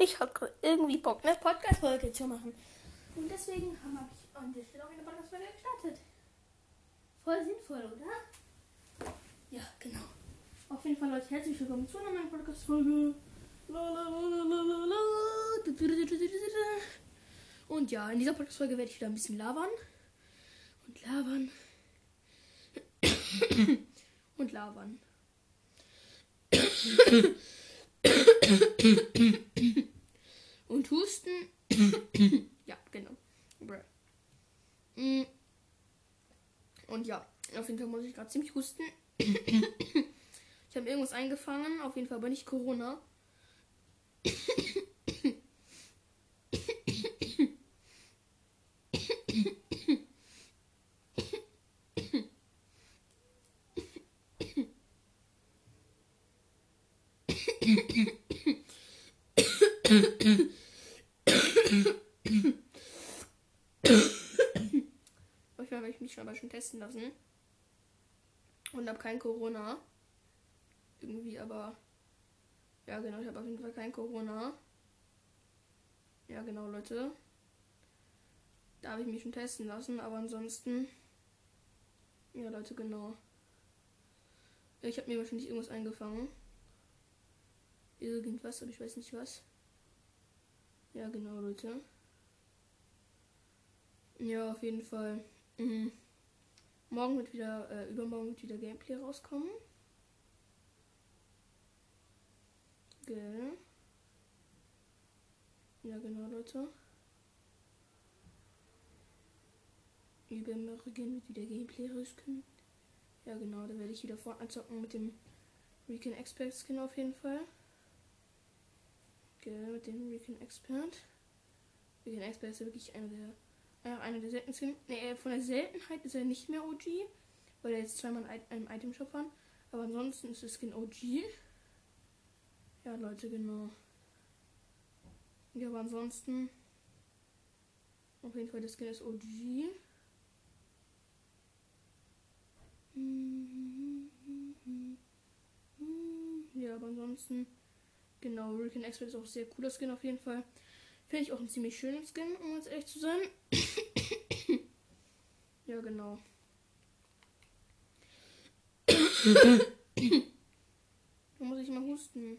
Ich habe irgendwie Bock, eine Podcast-Folge zu machen. Und deswegen habe ich an der Stelle auch eine Podcast-Folge gestartet. Voll sinnvoll, oder? Ja, genau. Auf jeden Fall, Leute, herzlich willkommen zu einer neuen Podcast-Folge. Und ja, in dieser Podcast-Folge werde ich wieder ein bisschen labern. Und labern. Und labern. Und husten. ja, genau. Mm. Und ja, auf jeden Fall muss ich gerade ziemlich husten. ich habe irgendwas eingefangen, auf jeden Fall aber nicht Corona. Manchmal habe ich mich schon aber schon testen lassen. Und habe kein Corona. Irgendwie aber. Ja, genau, ich habe auf jeden Fall kein Corona. Ja, genau, Leute. Da habe ich mich schon testen lassen, aber ansonsten. Ja, Leute, genau. Ich habe mir wahrscheinlich irgendwas eingefangen. Irgendwas, aber ich weiß nicht was. Ja, genau, Leute. Ja, auf jeden Fall. Mhm. Morgen wird wieder, äh, übermorgen wird wieder Gameplay rauskommen. Gell? Ja, genau, Leute. Übermorgen wird wieder Gameplay rauskommen. Ja, genau, da werde ich wieder Fortnite zocken mit dem Recon Expert Skin auf jeden Fall. Gell, mit dem Recon Expert. Recon Expert ist ja wirklich einer der äh, einer der seltensten. Nee, von der Seltenheit ist er nicht mehr OG, weil er jetzt zweimal in einem Item-Shop war. Aber ansonsten ist das Skin OG. Ja, Leute, genau. Ja, aber ansonsten. Auf jeden Fall, das Skin ist OG. Ja, aber ansonsten. Genau, Rick Expert ist auch sehr cooler Skin auf jeden Fall. Finde ich auch ein ziemlich schönen Skin, um jetzt ehrlich zu sein. ja, genau. da muss ich mal husten.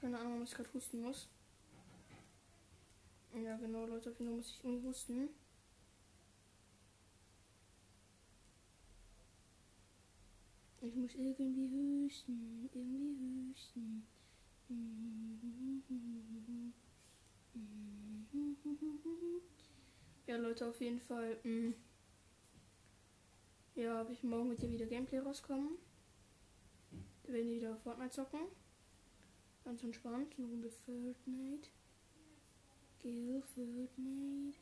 Keine Ahnung, was ich gerade husten muss. Ja, genau, Leute, auf jeden Fall muss ich irgendwie husten. Ich muss irgendwie husten, irgendwie husten. Ja, Leute, auf jeden Fall. Mh. Mm, ja, habe ich morgen mit dir wieder Gameplay rauskommen. Da werden wir wieder Fortnite zocken. Ganz entspannt. Eine Runde Fortnite. Geh Fortnite.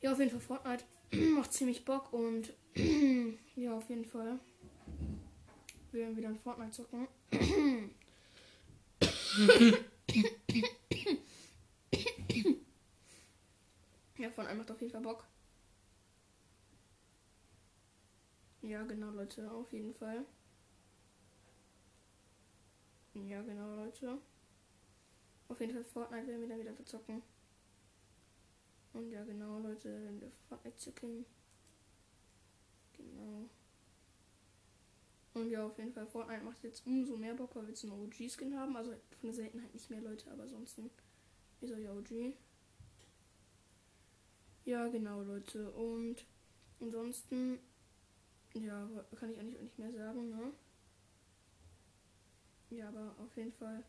Ja, auf jeden Fall Fortnite macht ziemlich Bock und ja, auf jeden Fall. Wir werden wieder in Fortnite zocken. ja, von einem macht auf jeden Fall Bock. Ja, genau, Leute, auf jeden Fall. Ja, genau, Leute. Auf jeden Fall Fortnite werden wir dann wieder zocken. Und ja, genau, Leute, wenn wir Fortnite zocken. Genau. Und ja, auf jeden Fall, Fortnite macht jetzt umso mehr Bock, weil wir jetzt einen OG-Skin haben. Also von der Seltenheit nicht mehr Leute, aber ansonsten ist er ja OG. Ja, genau, Leute. Und ansonsten, ja, kann ich eigentlich auch nicht mehr sagen, ne? Ja, aber auf jeden Fall,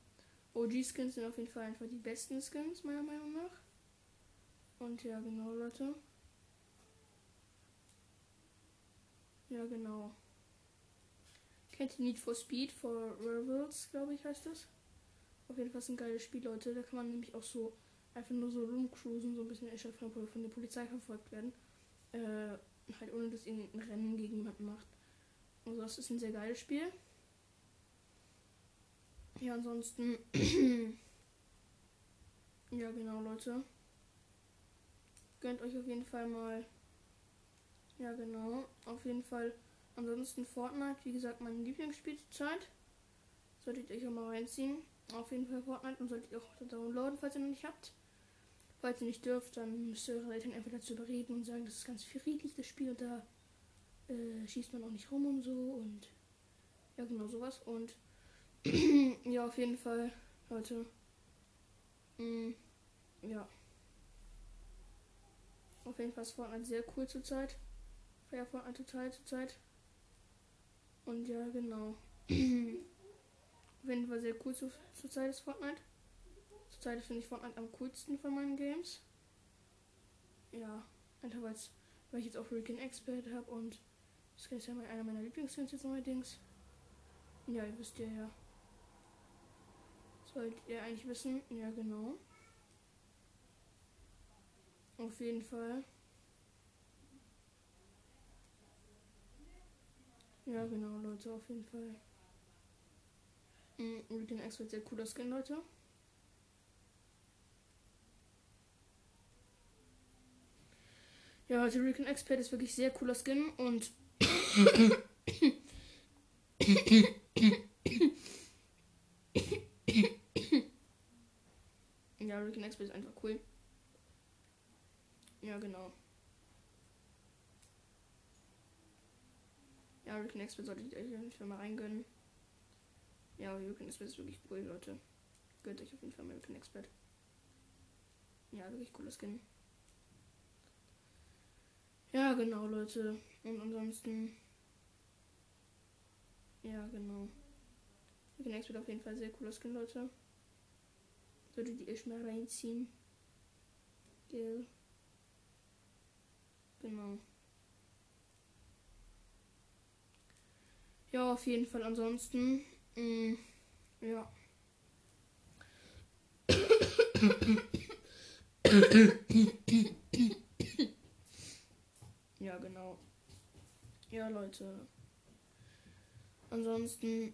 OG-Skins sind auf jeden Fall einfach die besten Skins, meiner Meinung nach. Und ja, genau, Leute. Ja, genau. Kennt ihr Need for Speed for Rebels, glaube ich, heißt das? Auf jeden Fall ist ein geiles Spiel, Leute. Da kann man nämlich auch so einfach nur so rumcruisen, so ein bisschen von, von der Polizei verfolgt werden. Äh, halt ohne dass ihr ein Rennen gegen jemanden macht. Also das ist ein sehr geiles Spiel. Ja, ansonsten. ja, genau, Leute. Gönnt euch auf jeden Fall mal. Ja, genau. Auf jeden Fall Ansonsten Fortnite, wie gesagt, mein Lieblingsspiel zur Zeit. Solltet ihr euch auch mal reinziehen. Auf jeden Fall Fortnite und solltet ihr auch downloaden, falls ihr noch nicht habt. Falls ihr nicht dürft, dann müsst ihr eure Eltern einfach dazu überreden und sagen, das ist ganz friedlich, das Spiel. Und da äh, schießt man auch nicht rum und so. Und ja, genau sowas. Und ja, auf jeden Fall, Leute. Mm, ja. Auf jeden Fall ist Fortnite sehr cool zurzeit. Ja, Fortnite total zurzeit. Und ja, genau. Auf jeden sehr cool zu, zurzeit ist Fortnite. Zurzeit finde ich Fortnite am coolsten von meinen Games. Ja, einfach weil ich jetzt auch Rick Expert habe und das ist ja einer meiner Lieblingsgames jetzt neuerdings. Ja, ihr wisst ja ja. Sollt ihr eigentlich wissen? Ja, genau. Auf jeden Fall. Ja, genau, Leute, auf jeden Fall. Mhm, Weekend X wird sehr cooler Skin, Leute. Ja, also Recon Expert ist wirklich sehr cooler Skin und ja, Recon Expert ist einfach cool. Ja, genau. Ja, American Expert solltet ihr euch auf jeden Fall mal reingönnen. Ja, American Expert ist wirklich cool, Leute. Gönnt euch auf jeden Fall American Expert. Ja, wirklich cooler Skin. Ja, genau, Leute. Und ansonsten. Ja, genau. American Expert auf jeden Fall sehr cooler Skin, Leute. Solltet ihr euch mal reinziehen. Gell. Genau. Ja, auf jeden Fall. Ansonsten, mh, mm, ja. ja, genau. Ja, Leute. Ansonsten.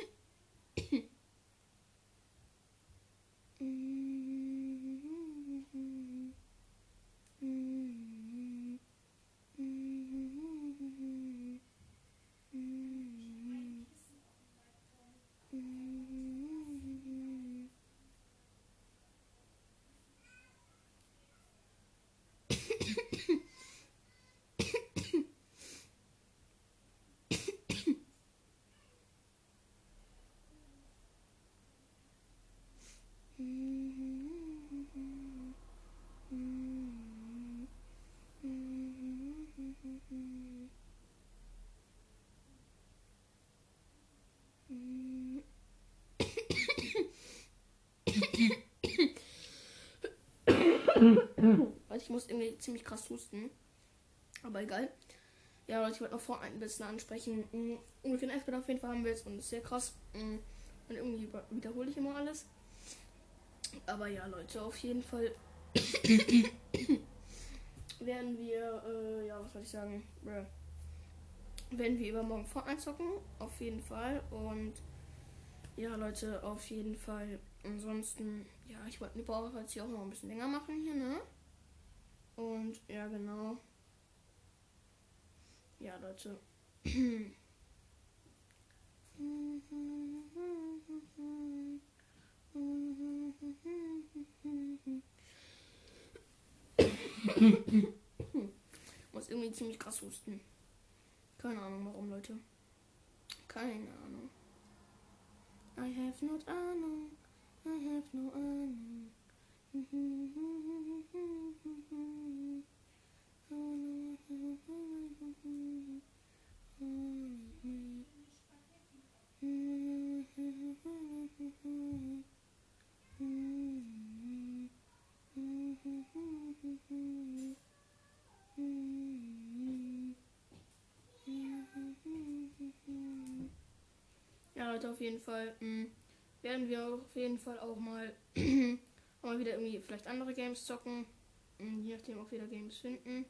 ich muss irgendwie ziemlich krass husten. Aber egal. Ja, Leute, ich wollte noch vor ein bisschen ansprechen. Mhm. Ungefähr ein Expert auf jeden Fall haben wir jetzt und ist sehr krass. Mhm. Und irgendwie wiederhole ich immer alles. Aber ja, Leute, auf jeden Fall werden wir, äh, ja, was soll ich sagen, werden wir übermorgen vor einzocken. Auf jeden Fall. Und ja, Leute, auf jeden Fall. Ansonsten, ja, ich wollte die Pause jetzt hier auch noch ein bisschen länger machen hier, ne? Und ja, genau. Leute. Muss irgendwie ziemlich krass husten. Keine Ahnung warum, Leute. Keine Ahnung. I have not Ahnung. I have no. Ja, Leute, auf jeden Fall mh, werden wir auf jeden Fall auch mal, mal wieder irgendwie vielleicht andere Games zocken. Mh, je nachdem, ob wir da Games finden.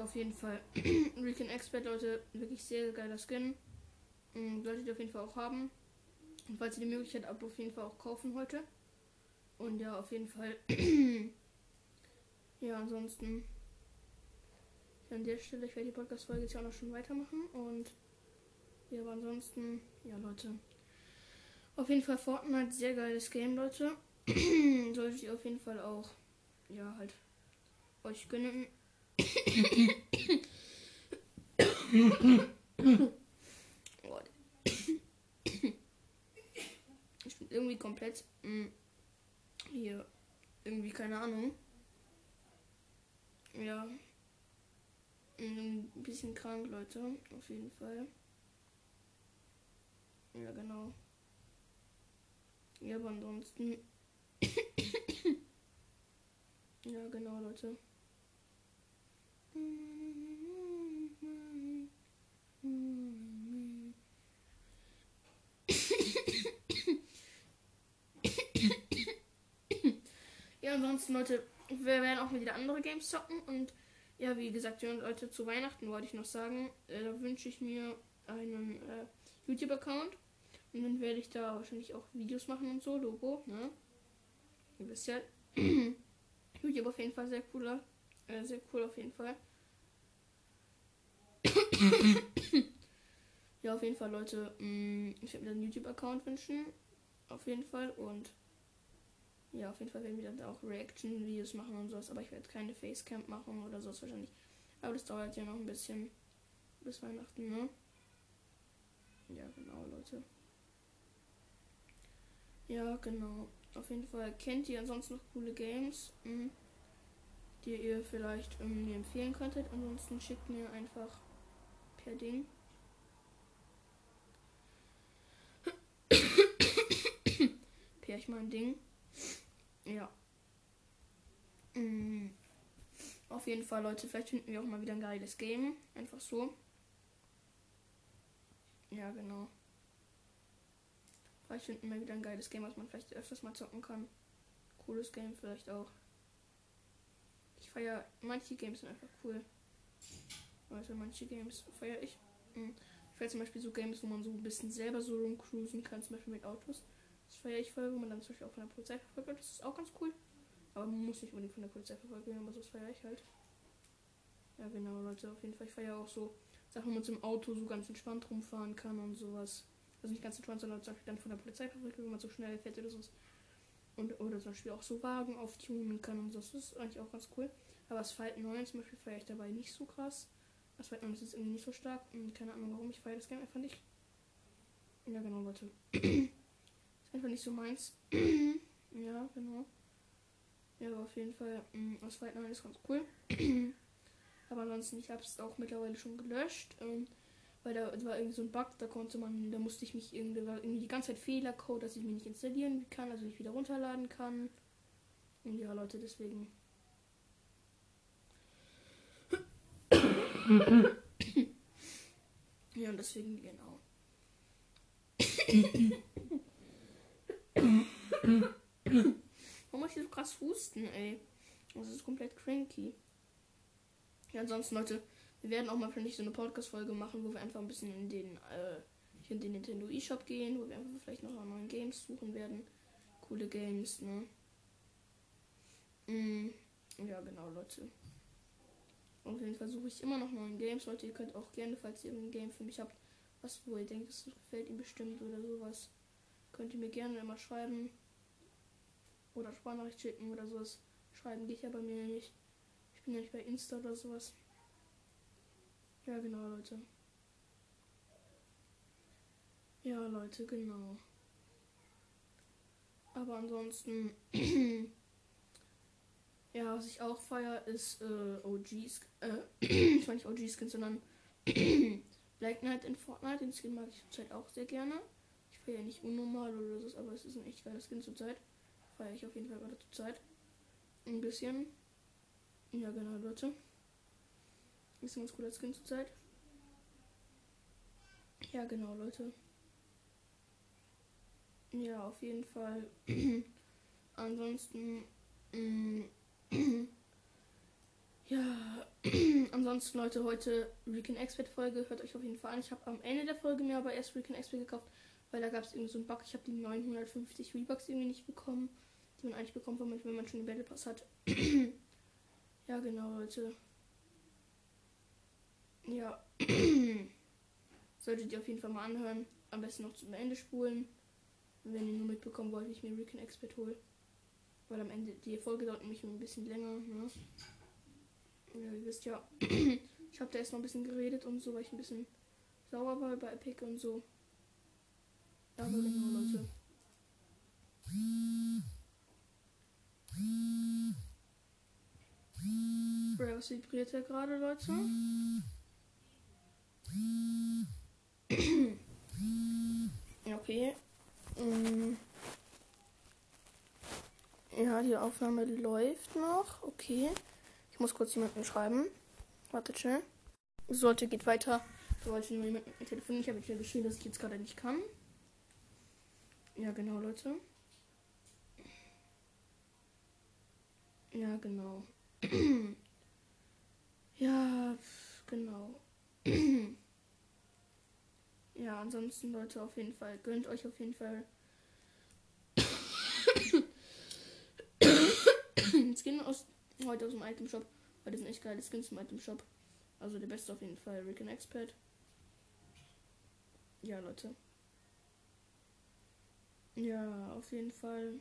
Auf jeden Fall. Recon Expert, Leute, wirklich sehr geiler Skin. Mhm, solltet ihr auf jeden Fall auch haben. Und falls ihr die Möglichkeit habt, auf jeden Fall auch kaufen heute. Und ja, auf jeden Fall. ja, ansonsten. An der Stelle, ich werde die Podcast-Folge jetzt auch noch schon weitermachen. Und ja, aber ansonsten, ja, Leute. Auf jeden Fall Fortnite, sehr geiles Game, Leute. Solltet ihr auf jeden Fall auch, ja, halt euch gönnen. Ich bin irgendwie komplett mh, hier irgendwie keine Ahnung. Ja. Ein bisschen krank, Leute. Auf jeden Fall. Ja, genau. Ja, aber ansonsten. ja, genau, Leute. Ja, ansonsten, Leute, wir werden auch wieder andere Games zocken. Und ja, wie gesagt, Leute, zu Weihnachten wollte ich noch sagen, äh, da wünsche ich mir einen äh, YouTube-Account. Und dann werde ich da wahrscheinlich auch Videos machen und so, Logo, ne? Ihr wisst ja. YouTube auf jeden Fall sehr cooler. Äh, sehr cool auf jeden Fall. Ja, auf jeden Fall, Leute. Mm, ich werde mir einen YouTube-Account wünschen. Auf jeden Fall. Und ja, auf jeden Fall werden wir dann auch Reaction-Videos machen und sowas. Aber ich werde keine Facecamp machen oder sowas wahrscheinlich. Aber das dauert ja noch ein bisschen. Bis Weihnachten, ne? Ja, genau, Leute. Ja, genau. Auf jeden Fall kennt ihr ansonsten noch coole Games, mh, hm, die ihr vielleicht mir empfehlen könntet. Ansonsten schickt mir einfach per Ding. per ich mein Ding. Ja. Mhm. Auf jeden Fall, Leute, vielleicht finden wir auch mal wieder ein geiles Game. Einfach so. Ja, genau. Vielleicht finden wir wieder ein geiles Game, was man vielleicht öfters mal zocken kann. Cooles Game vielleicht auch. Ich feiere, manche Games sind einfach cool. Also manche Games feiere ich. Hm. Ich feiere zum Beispiel so Games, wo man so ein bisschen selber so rumcruisen kann, zum Beispiel mit Autos. Das feiere ich voll, wo man dann zum Beispiel auch von der Polizei verfolgt wird. Das ist auch ganz cool. Aber man muss nicht unbedingt von der Polizei verfolgt werden, aber so feiere ich halt. Ja, genau, Leute, auf jeden Fall. Ich feiere auch so Sachen, wo man zum Auto so ganz entspannt rumfahren kann und sowas. Also nicht ganz entspannt, sondern zum Beispiel dann von der Polizei verfolgt wird, wenn man so schnell fährt oder so. Und, oder zum Beispiel auch so Wagen auftunen kann und so. Das ist eigentlich auch ganz cool. Aber Asphalt 9 zum Beispiel feiere ich dabei nicht so krass. Asphalt 9 ist irgendwie nicht so stark. Und keine Ahnung warum. Ich feiere das Game einfach nicht. Ja, genau, Leute. ist einfach nicht so meins. ja, genau. Ja, aber auf jeden Fall, mh, Asphalt 9 ist ganz cool. aber ansonsten, ich habe es auch mittlerweile schon gelöscht. Ähm, weil da war irgendwie so ein Bug, da konnte man, da musste ich mich irgendwie, war irgendwie die ganze Zeit Fehlercode, dass ich mich nicht installieren kann, also nicht wieder runterladen kann. Und ja, Leute, deswegen. Ja, und deswegen, genau. Warum muss ich so krass husten, ey? Das ist komplett cranky. Ja, ansonsten, Leute, wir werden auch mal, finde ich, so eine Podcast-Folge machen, wo wir einfach ein bisschen in den, äh, in den Nintendo eShop gehen, wo wir einfach vielleicht noch neue Games suchen werden. Coole Games, ne? Mm, ja, genau, Leute. Auf jeden Fall suche ich immer noch neue Games, Leute. Ihr könnt auch gerne, falls ihr ein Game für mich habt, was, wo ihr denkt, es gefällt ihm bestimmt oder sowas, könnt ihr mir gerne immer schreiben. Oder Sprachnachricht schicken oder sowas. Schreiben geht ja bei mir nicht. Ich bin ja nicht bei Insta oder sowas. Ja, genau, Leute. Ja, Leute, genau. Aber ansonsten, ja, was ich auch feier, ist äh, OGs. Äh, ich meine nicht OG-Skins, sondern Black Knight in Fortnite. Den Skin mag ich zurzeit auch sehr gerne. Ich feiere nicht unnormal oder so, aber es ist ein echt geiler Skin zurzeit. Feiere ich auf jeden Fall gerade zurzeit. Ein bisschen. Ja, genau, Leute. Ist ein ganz cooler Skin zurzeit. Ja, genau, Leute. Ja, auf jeden Fall. ansonsten. Mm, ja, ansonsten, Leute, heute Recon Expert Folge. Hört euch auf jeden Fall an. Ich habe am Ende der Folge mir aber erst Recon Expert gekauft, weil da gab es irgendwie so einen Bug. Ich habe die 950 Rebucks irgendwie nicht bekommen, die man eigentlich bekommt, wenn man, schon den Battle Pass hat. ja, genau, Leute. Ja. Solltet ihr auf jeden Fall mal anhören. Am besten noch zum Ende spulen. Wenn ihr nur mitbekommen wollt, wie ich mir Recon Expert hole. Weil am Ende die Folge dauert nämlich ein bisschen länger. Ne? Ja, ihr wisst ja. ich habe da erst noch ein bisschen geredet und so, weil ich ein bisschen sauer war bei Epic und so. Ja, aber genau, Leute. Bro, was vibriert ja gerade, Leute? okay. Mm. Ja, die Aufnahme läuft noch. Okay. Ich muss kurz jemanden schreiben. Wartet schnell. Sollte geht weiter. Ich wollte nur jemanden telefonieren. Ich habe jetzt geschrieben, dass ich jetzt gerade nicht kann. Ja, genau, Leute. Ja, genau. ja, genau. ja, ansonsten, Leute, auf jeden Fall. Gönnt euch auf jeden Fall Skin aus heute aus dem Item Shop. Weil das sind echt geile Skins im Item Shop. Also der beste auf jeden Fall, Rick Expert. Ja, Leute. Ja, auf jeden Fall.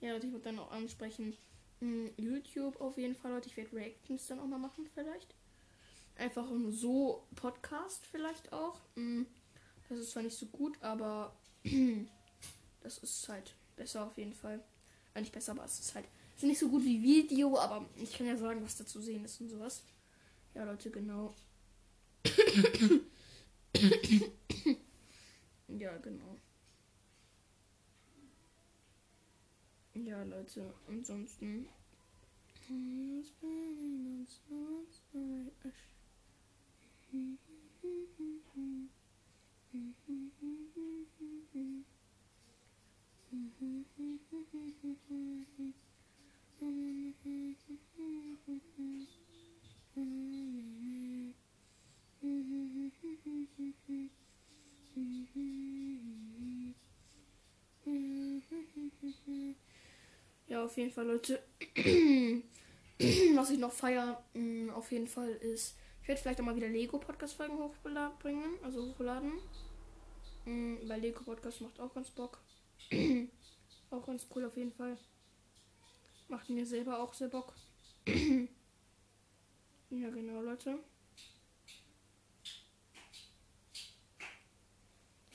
Ja, Leute, ich würde dann auch ansprechen. Hm, YouTube auf jeden Fall, Leute. Ich werde Reactions dann auch mal machen, vielleicht. Einfach so Podcast vielleicht auch. Hm, das ist zwar nicht so gut, aber das ist halt besser auf jeden Fall. Äh, nicht besser, aber es ist halt ist nicht so gut wie Video, aber ich kann ja sagen, was da zu sehen ist und sowas. Ja, Leute, genau. ja, genau. Ja, Leute, ansonsten. Ja, auf jeden Fall, Leute. Was ich noch feier, mm, auf jeden Fall ist, ich werde vielleicht auch mal wieder Lego-Podcast-Folgen hochbringen, also hochladen. Mm, weil Lego-Podcast macht auch ganz Bock. auch ganz cool auf jeden Fall. Macht mir selber auch sehr Bock. ja, genau, Leute.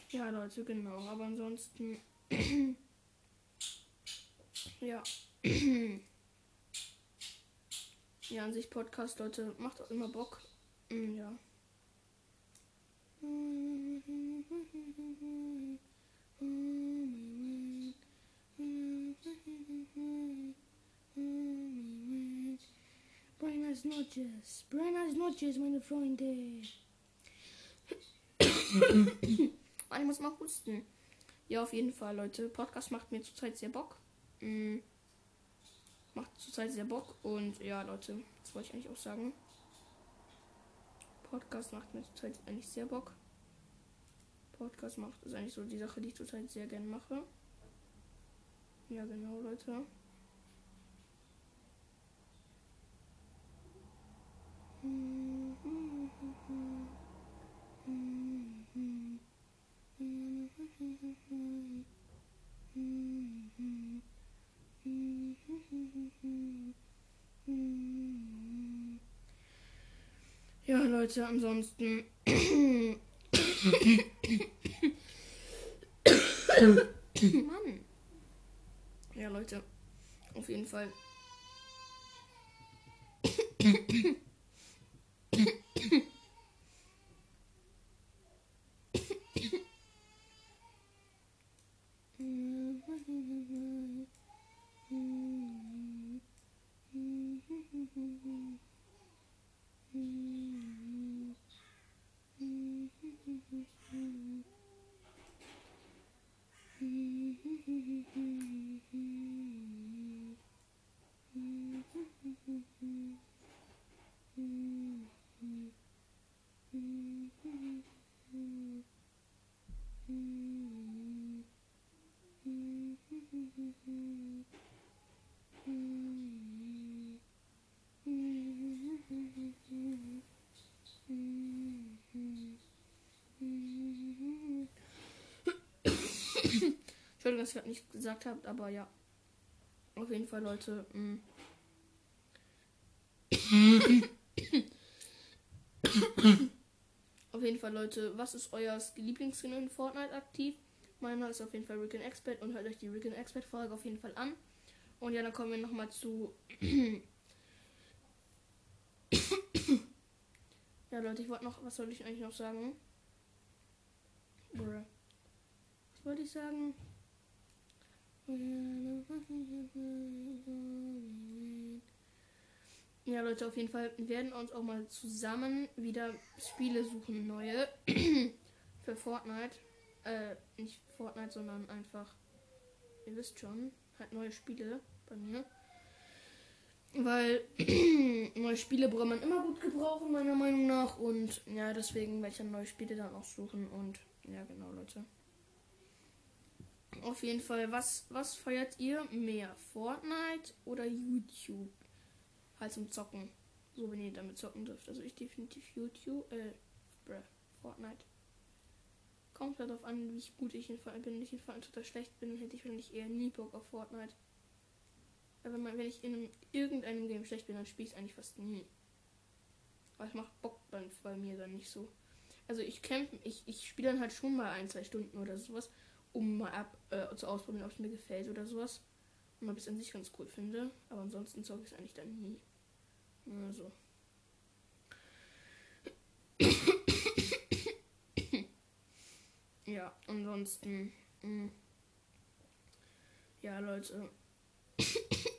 Ja, Leute, genau. Aber ansonsten. Ja. ja, an sich Podcast, Leute, macht auch immer Bock. Mm, ja. Buenas Notches, buenas Notches, meine Freunde. ich muss mal husten. Ja, auf jeden Fall, Leute. Podcast macht mir zurzeit sehr Bock. Mhm. Macht zurzeit sehr Bock. Und ja, Leute, das wollte ich eigentlich auch sagen. Podcast macht mir zurzeit eigentlich sehr Bock. Podcast macht ist eigentlich so die Sache, die ich zurzeit sehr gerne mache. Ja, genau, Leute. Ja, Leute, ansonsten. Mann. Ja, Leute. Auf jeden Fall. Dass ich gerade nicht gesagt habe, aber ja. Auf jeden Fall, Leute. Mm. auf jeden Fall, Leute, was ist euer Lieblingsskin in Fortnite aktiv? Meiner ist auf jeden Fall Rick Expert und hört euch die Rick Expert Folge auf jeden Fall an. Und ja, dann kommen wir nochmal zu. ja, Leute, ich wollte noch. Was soll ich eigentlich noch sagen? Was wollte ich sagen? Ja, Leute, auf jeden Fall werden uns auch mal zusammen wieder Spiele suchen, neue. für Fortnite. Äh, nicht Fortnite, sondern einfach, ihr wisst schon, halt neue Spiele bei mir. Weil neue Spiele braucht man immer gut gebrauchen, meiner Meinung nach. Und ja, deswegen werde ich dann neue Spiele dann auch suchen. Und ja, genau, Leute. Auf jeden Fall, was, was feiert ihr mehr? Fortnite oder YouTube? Halt zum Zocken. So, wenn ihr damit zocken dürft. Also ich definitiv YouTube, äh, bruh, Fortnite. Kommt halt darauf an, wie gut ich in Fortnite bin. Wenn ich in Fortnite total schlecht bin, hätte ich wahrscheinlich eher nie Bock auf Fortnite. Aber wenn, wenn ich in einem, irgendeinem Game schlecht bin, dann spiele ich eigentlich fast nie. Aber es macht Bock bei, bei mir dann nicht so. Also ich kämpfe, ich, ich spiele dann halt schon mal ein, zwei Stunden oder sowas um mal ab, äh, zu ausprobieren, ob es mir gefällt oder sowas. Und ob ich es an sich ganz cool finde. Aber ansonsten zocke ich es eigentlich dann nie. Also. ja, ansonsten. Mh. Mm. Ja, Leute.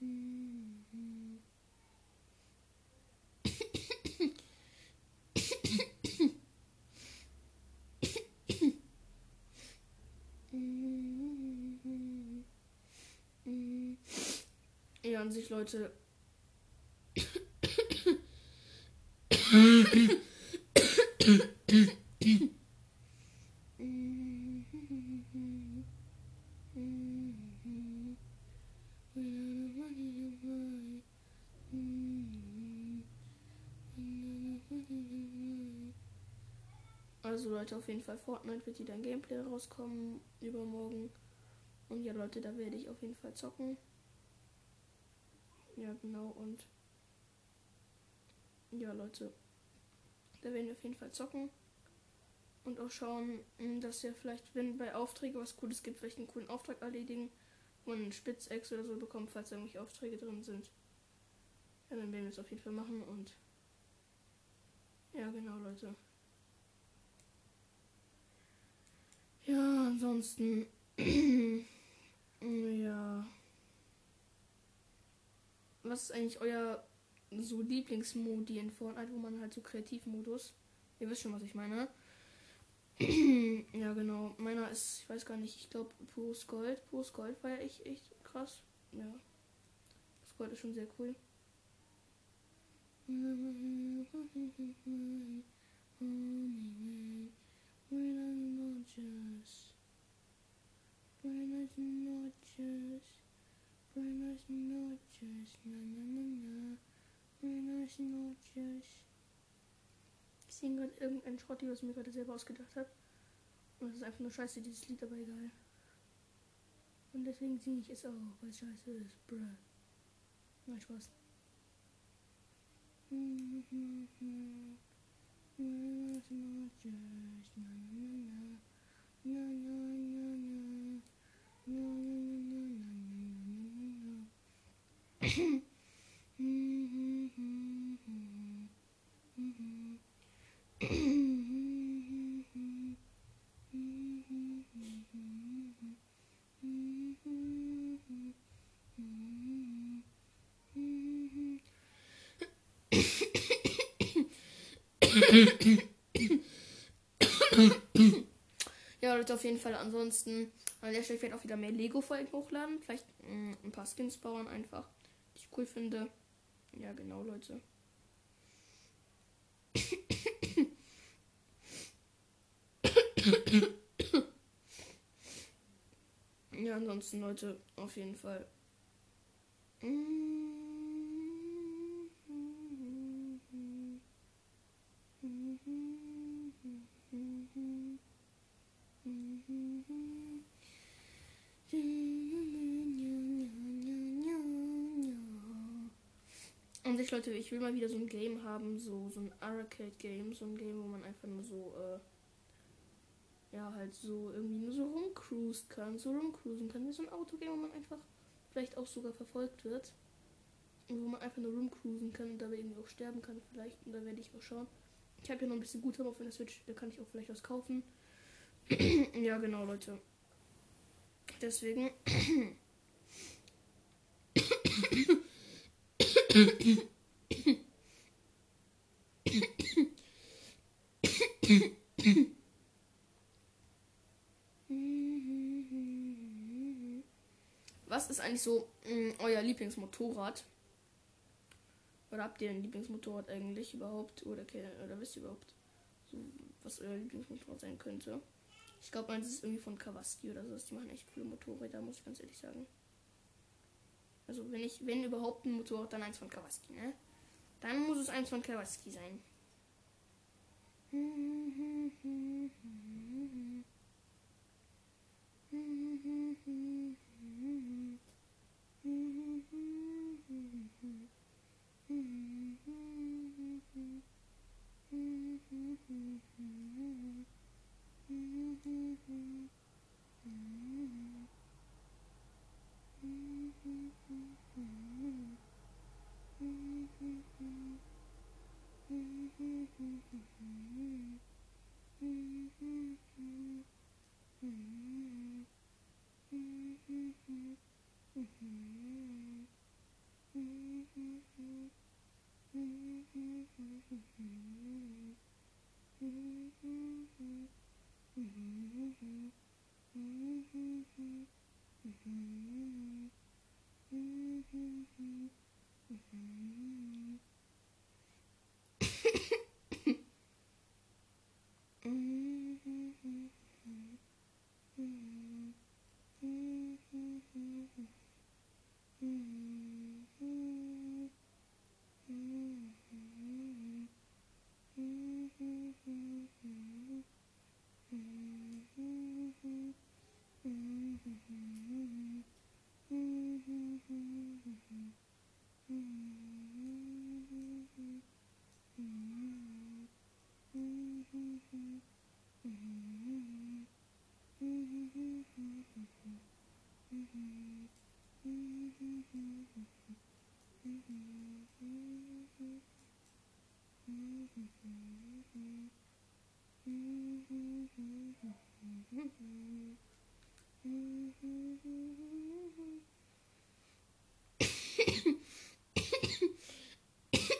Ja, an sich, Leute. Also Leute, auf jeden Fall Fortnite wird wieder ein Gameplay rauskommen übermorgen. Und ja Leute, da werde ich auf jeden Fall zocken. Ja genau und ja Leute, da werden wir auf jeden Fall zocken. Und auch schauen, hm, dass wir vielleicht, wenn bei Aufträgen was Cooles gibt, vielleicht einen coolen Auftrag erledigen. Man einen Spitzex oder so bekommt, falls irgendwelche Aufträge drin sind. Ja, dann werden wir es auf jeden Fall machen und ja genau Leute. Ja, ansonsten. ja. Was ist eigentlich euer so Lieblingsmodi in Fortnite, wo man halt so Kreativmodus? Ihr wisst schon, was ich meine. ja, genau. Meiner ist, ich weiß gar nicht, ich glaube pures Gold. Pures Gold war ja echt, echt krass. Ja. Das Gold ist schon sehr cool. Buenas noches. Buenas noches. Buenas noches. Na, na, na, na. Buenas noches. Ich singe gerade irgendein Schrott, was ich mir gerade selber ausgedacht habe. Und das ist einfach nur scheiße, dieses Lied, aber egal. Und deswegen singe ich es auch, weil es scheiße ist. Bruh. Nein, Spaß. Buenas Mm-hmm. ja, Leute, auf jeden Fall. Ansonsten, an der Stelle werde ich auch wieder mehr Lego-Folgen hochladen. Vielleicht mh, mm, ein paar Skins bauen einfach, die ich cool finde. Ja, genau, Leute. ja, ansonsten, Leute, auf jeden Fall. Mm. Ich, Leute, ich will mal wieder so ein Game haben, so, so ein Arcade-Game, so ein Game, wo man einfach nur so, äh, ja, halt so irgendwie nur so rumcruisen kann, so rumcruisen kann, wie so ein Autogame, wo man einfach vielleicht auch sogar verfolgt wird. Und wo man einfach nur rumcruisen kann und dabei irgendwie auch sterben kann vielleicht. Und da werde ich auch schauen. Ich habe ja noch ein bisschen Guthaben auf der Switch, da kann ich auch vielleicht was kaufen. ja, genau, Leute. Deswegen. Was ist eigentlich so mh, mm, euer Lieblingsmotorrad? Oder habt ihr ein Lieblingsmotorrad eigentlich überhaupt? Oder, oder wisst ihr überhaupt, so, was euer Lieblingsmotorrad sein könnte? Ich glaube, meins ist irgendwie von Kawasaki oder so. Die machen echt coole Motorräder, muss ich ganz ehrlich sagen. Also, wenn ich, wenn überhaupt ein Motorrad, dann eins von Kawasaki, ne? Dann muss es eins von Kawasaki sein. Mm-hmm. Mm-hmm.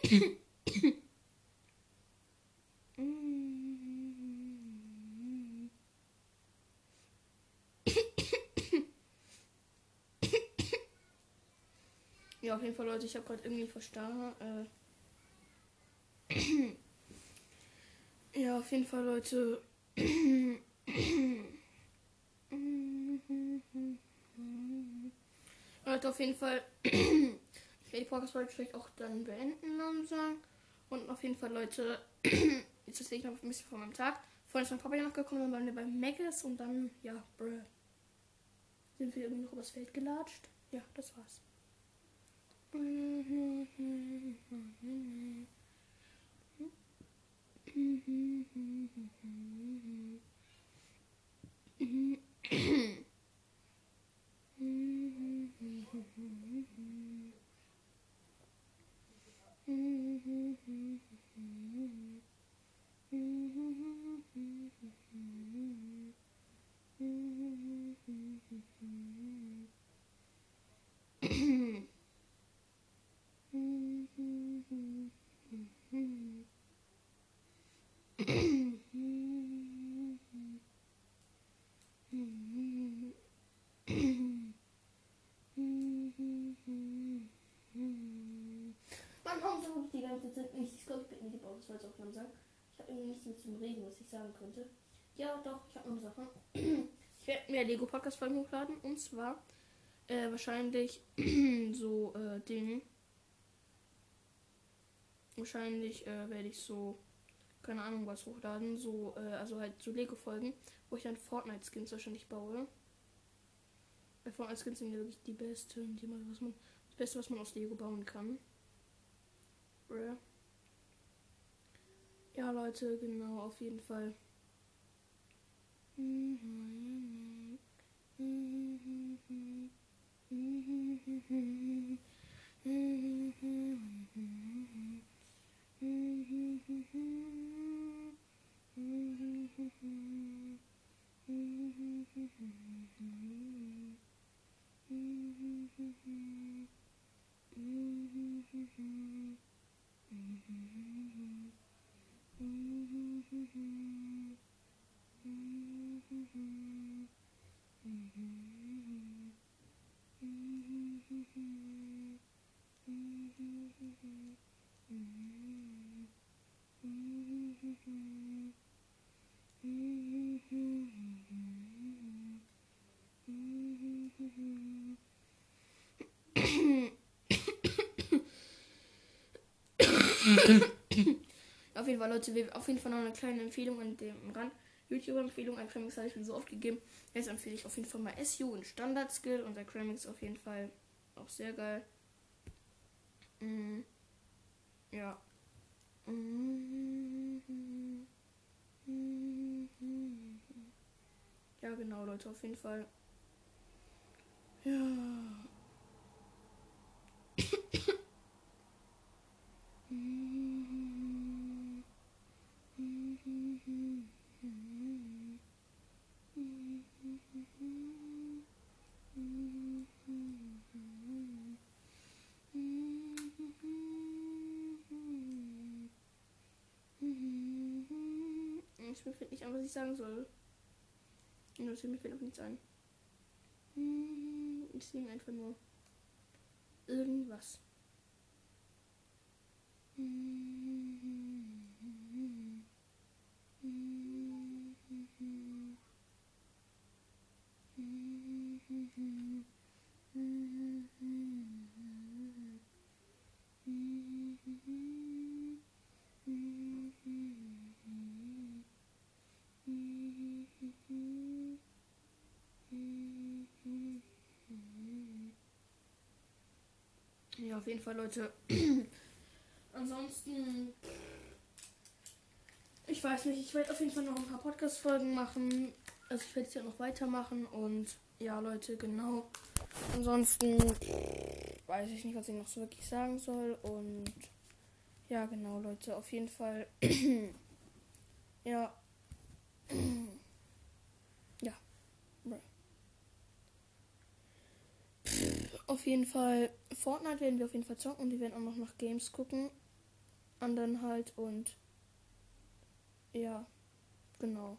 Ja, auf jeden Fall, Leute, ich habe gerade irgendwie verstanden. Äh ja, auf jeden Fall, Leute. Leute, auf jeden Fall. Werde die Podcast-Folge vielleicht auch dann beenden langsam. Und auf jeden Fall, Leute. jetzt erzähle ich noch ein bisschen von meinem Tag. Vorhin ist mein Papa ja noch gekommen, dann waren wir beim Megas und dann, ja, bruh. Sind wir irgendwie noch übers Feld gelatscht. Ja, das war's. Mm-hmm. Podcast-Aufnahmen sagen. Ich habe irgendwie nichts mit zum Reden, was ich sagen könnte. Ja, doch, ich habe noch eine Sache. Ich werde mehr Lego Podcast-Folgen hochladen. Und zwar äh, wahrscheinlich so äh, Ding. Wahrscheinlich äh, werde ich so, keine Ahnung, was hochladen. So, äh, also halt so Lego-Folgen, wo ich dann Fortnite-Skins wahrscheinlich baue. Weil Fortnite-Skins sind ja wirklich die besten, die man, was man, das Beste, was man aus Lego bauen kann. Bruh. Ja, Leute, genau, auf jeden Fall. Mm-hmm. Auf jeden Fall, Leute, auf jeden Fall noch eine kleine Empfehlung an dem Rand. YouTube-Empfehlung an Cramix habe ich schon so oft gegeben. Jetzt empfehle ich auf jeden Fall mal SU und Standard Skill und der Cramix auf jeden Fall auch sehr geil. Mm, ja. Ja, genau, Leute, auf jeden Fall. Ja. Ich mir fällt nicht an, was ich sagen soll. Und mir fällt auch nichts ein. Ich singe einfach nur irgendwas. Ja, auf jeden Fall, Leute. Ansonsten, ich weiß nicht, ich werde auf jeden Fall noch ein paar Podcast-Folgen machen. Also ich werde es ja noch weitermachen und ja, Leute, genau. Ansonsten weiß ich nicht, was ich noch so wirklich sagen soll und ja, genau, Leute, auf jeden Fall. ja. ja. Auf jeden Fall, Fortnite werden wir auf jeden Fall zocken und wir werden auch noch nach Games gucken. anderen halt und ja, genau.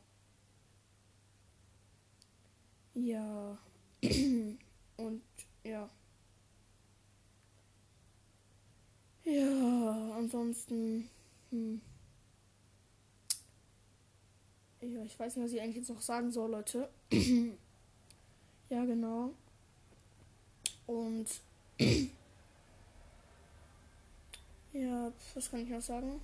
Ja. und ja. Ja, ansonsten. Hm. Ja, ich weiß nicht, was ich eigentlich jetzt noch sagen soll, Leute. ja, genau. Und ja, was kann ich noch sagen?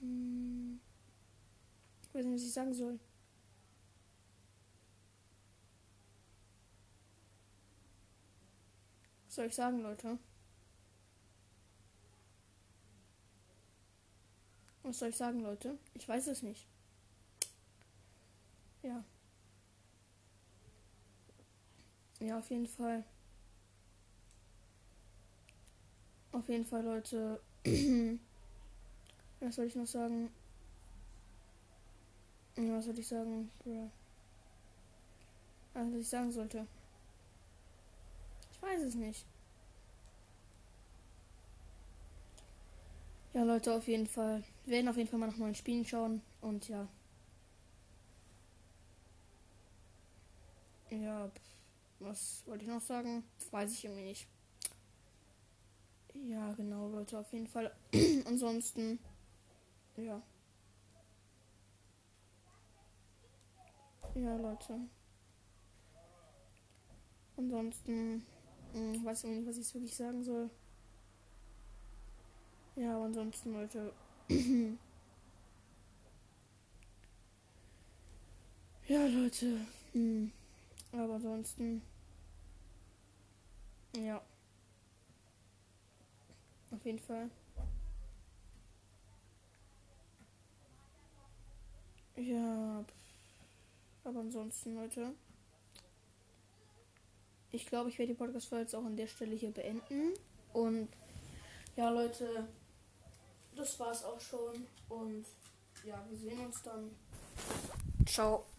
Hm. Ich weiß nicht, was ich sagen soll. Was soll ich sagen, Leute? Was soll ich sagen, Leute? Ich weiß es nicht. Ja. Ja, auf jeden Fall. Auf jeden Fall, Leute. Was soll ich noch sagen? Was soll ich sagen? Also, was ich sagen sollte. Ich weiß es nicht. Ja, Leute, auf jeden Fall. Wir werden auf jeden Fall mal nach neuen Spielen schauen. Und ja. Ja, was wollte ich noch sagen? Weiß ich irgendwie nicht. Ja, genau, Leute, auf jeden Fall. Ansonsten, ja. Ja, Leute. Ansonsten, mh, hm, weiß ich nicht, was ich wirklich sagen soll. Ja, aber ansonsten, Leute. ja, Leute. Hm. Aber ansonsten. Ja. Auf jeden Fall. Ja. Aber ansonsten, Leute. Ich glaube, ich werde die Podcast-Folge jetzt auch an der Stelle hier beenden. Und ja, Leute das war's auch schon. Und ja, wir sehen uns dann. Ciao.